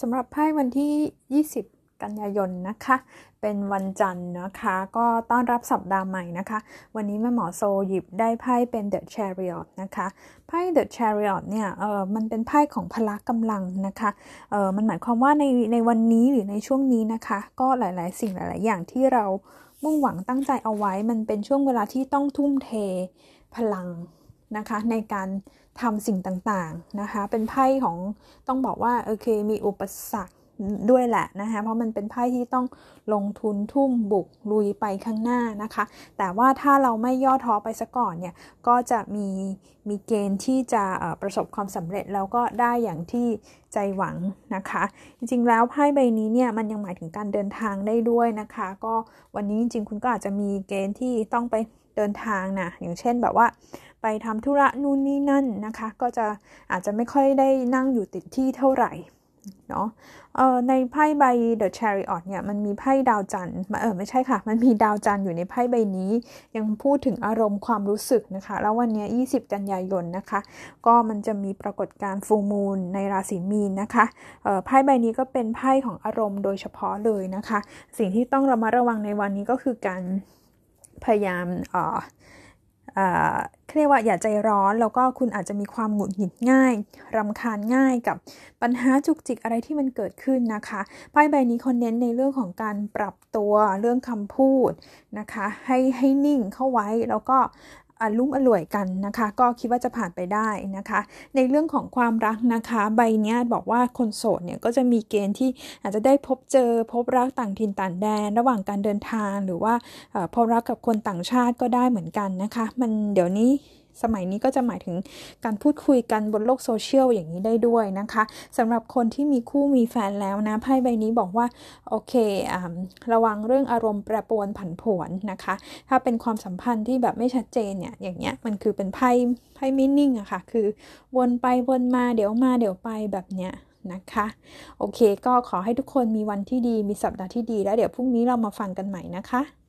สำหรับไพ่วันที่ 20 กันยายนนะคะ เป็นวันจันทร์นะคะ ก็ต้อนรับสัปดาห์ใหม่นะคะ วันนี้แม่หมอโซหยิบได้ไพ่เป็น The Chariot นะคะ ไพ่ The Chariot เนี่ย เออมันเป็นไพ่ของพละกำลังนะคะ เออมันหมายความว่าในในวันนี้หรือในช่วงนี้นะคะ ก็หลาย ๆ สิ่งหลาย ๆ อย่างที่เรามุ่งหวังตั้งใจเอาไว้ มันเป็นช่วงเวลาที่ต้องทุ่มเทพลัง นะคะในการทำสิ่งต่างๆนะคะ เป็นไพ่ของต้องบอกว่าโอเคมีอุปสรรคด้วยแหละนะคะ เพราะมันเป็นไพ่ที่ต้องลงทุนทุ่มบุกลุยไปข้างหน้านะคะ แต่ว่าถ้าเราไม่ย่อท้อไปซะก่อนเนี่ย ก็จะมีมีเกณฑ์ที่จะประสบความสำเร็จแล้วก็ได้อย่างที่ใจหวังนะคะ จริงๆแล้วไพ่ใบนี้เนี่ยมันยังหมายถึงการเดินทางได้ด้วยนะคะ ก็วันนี้จริงๆคุณก็อาจจะมีเกณฑ์ที่ต้องไปเดินทางนะอย่างเช่นแบบว่า ไปทำธุระนู่นนี่นั่นนะคะ ก็จะอาจจะไม่ค่อยได้นั่งอยู่ติดที่เท่าไหร่เนาะในไพ่ใบ The Chariot เนี่ยมันมีไพ่ดาวจันทร์เออไม่ใช่ค่ะ มันมีดาวจันทร์อยู่ในไพ่ใบนี้ ยังพูดถึงอารมณ์ความรู้สึกนะคะ แล้ววันนี้ 20 กันยายนนะคะ ก็มันจะมีปรากฏการณ์ฟูมูลในราศีมีนนะคะไพ่ใบนี้ก็เป็นไพ่ของอารมณ์โดยเฉพาะเลยนะคะ สิ่งที่ต้องระมัดระวังในวันนี้ก็คือการพยายามเเรียกว่าอย่าใจร้อนแล้วก็คุณอาจจะมีความหงุดหงิดง่ายรำคาญง่ายกับปัญหาจุกจิกอะไรที่มันเกิดขึ้นนะคะไพ่ใบนี้คนเน้นในเรื่องของการปรับตัวเรื่องคำพูดนะคะ ให้ให้นิ่งเข้าไว้แล้วก็ อลุ่มอร่วยกันนะคะ ก็คิดว่าจะผ่านไปได้นะคะ ในเรื่องของความรักนะคะ ใบนี้บอกว่าคนโสดเนี่ยก็จะมีเกณฑ์ที่อาจจะได้พบเจอพบรักต่างถิ่นต่างแดน ระหว่างการเดินทางหรือว่าพบรักกับคนต่างชาติก็ได้เหมือนกันนะคะ มันเดี๋ยวนี้ สมัยนี้ก็จะหมายถึงการพูดคุยกันบนโลกโซเชียลอย่างนี้ได้ด้วยนะคะสำหรับคนที่มีคู่มีแฟนแล้วนะไพ่ใบนี้บอกว่าโอเคอระวังเรื่องอารมณ์แปรปรวนผันผวนนะคะ ถ้าเป็นความสัมพันธ์ที่แบบไม่ชัดเจนเนี่ยอย่างเงี้ยมันคือเป็นไพ่ไพ่มินิ่งอะคะ่ะ คือวนไปวนมาเดี๋ยวมาเดี๋ยวไปแบบเนี้ยนะคะ โอเคก็ขอให้ทุกคนมีวันที่ดีมีสัปดาห์ที่ดีแล้วเดี๋ยวพรุ่งนี้เรามาฟังกันใหม่นะคะ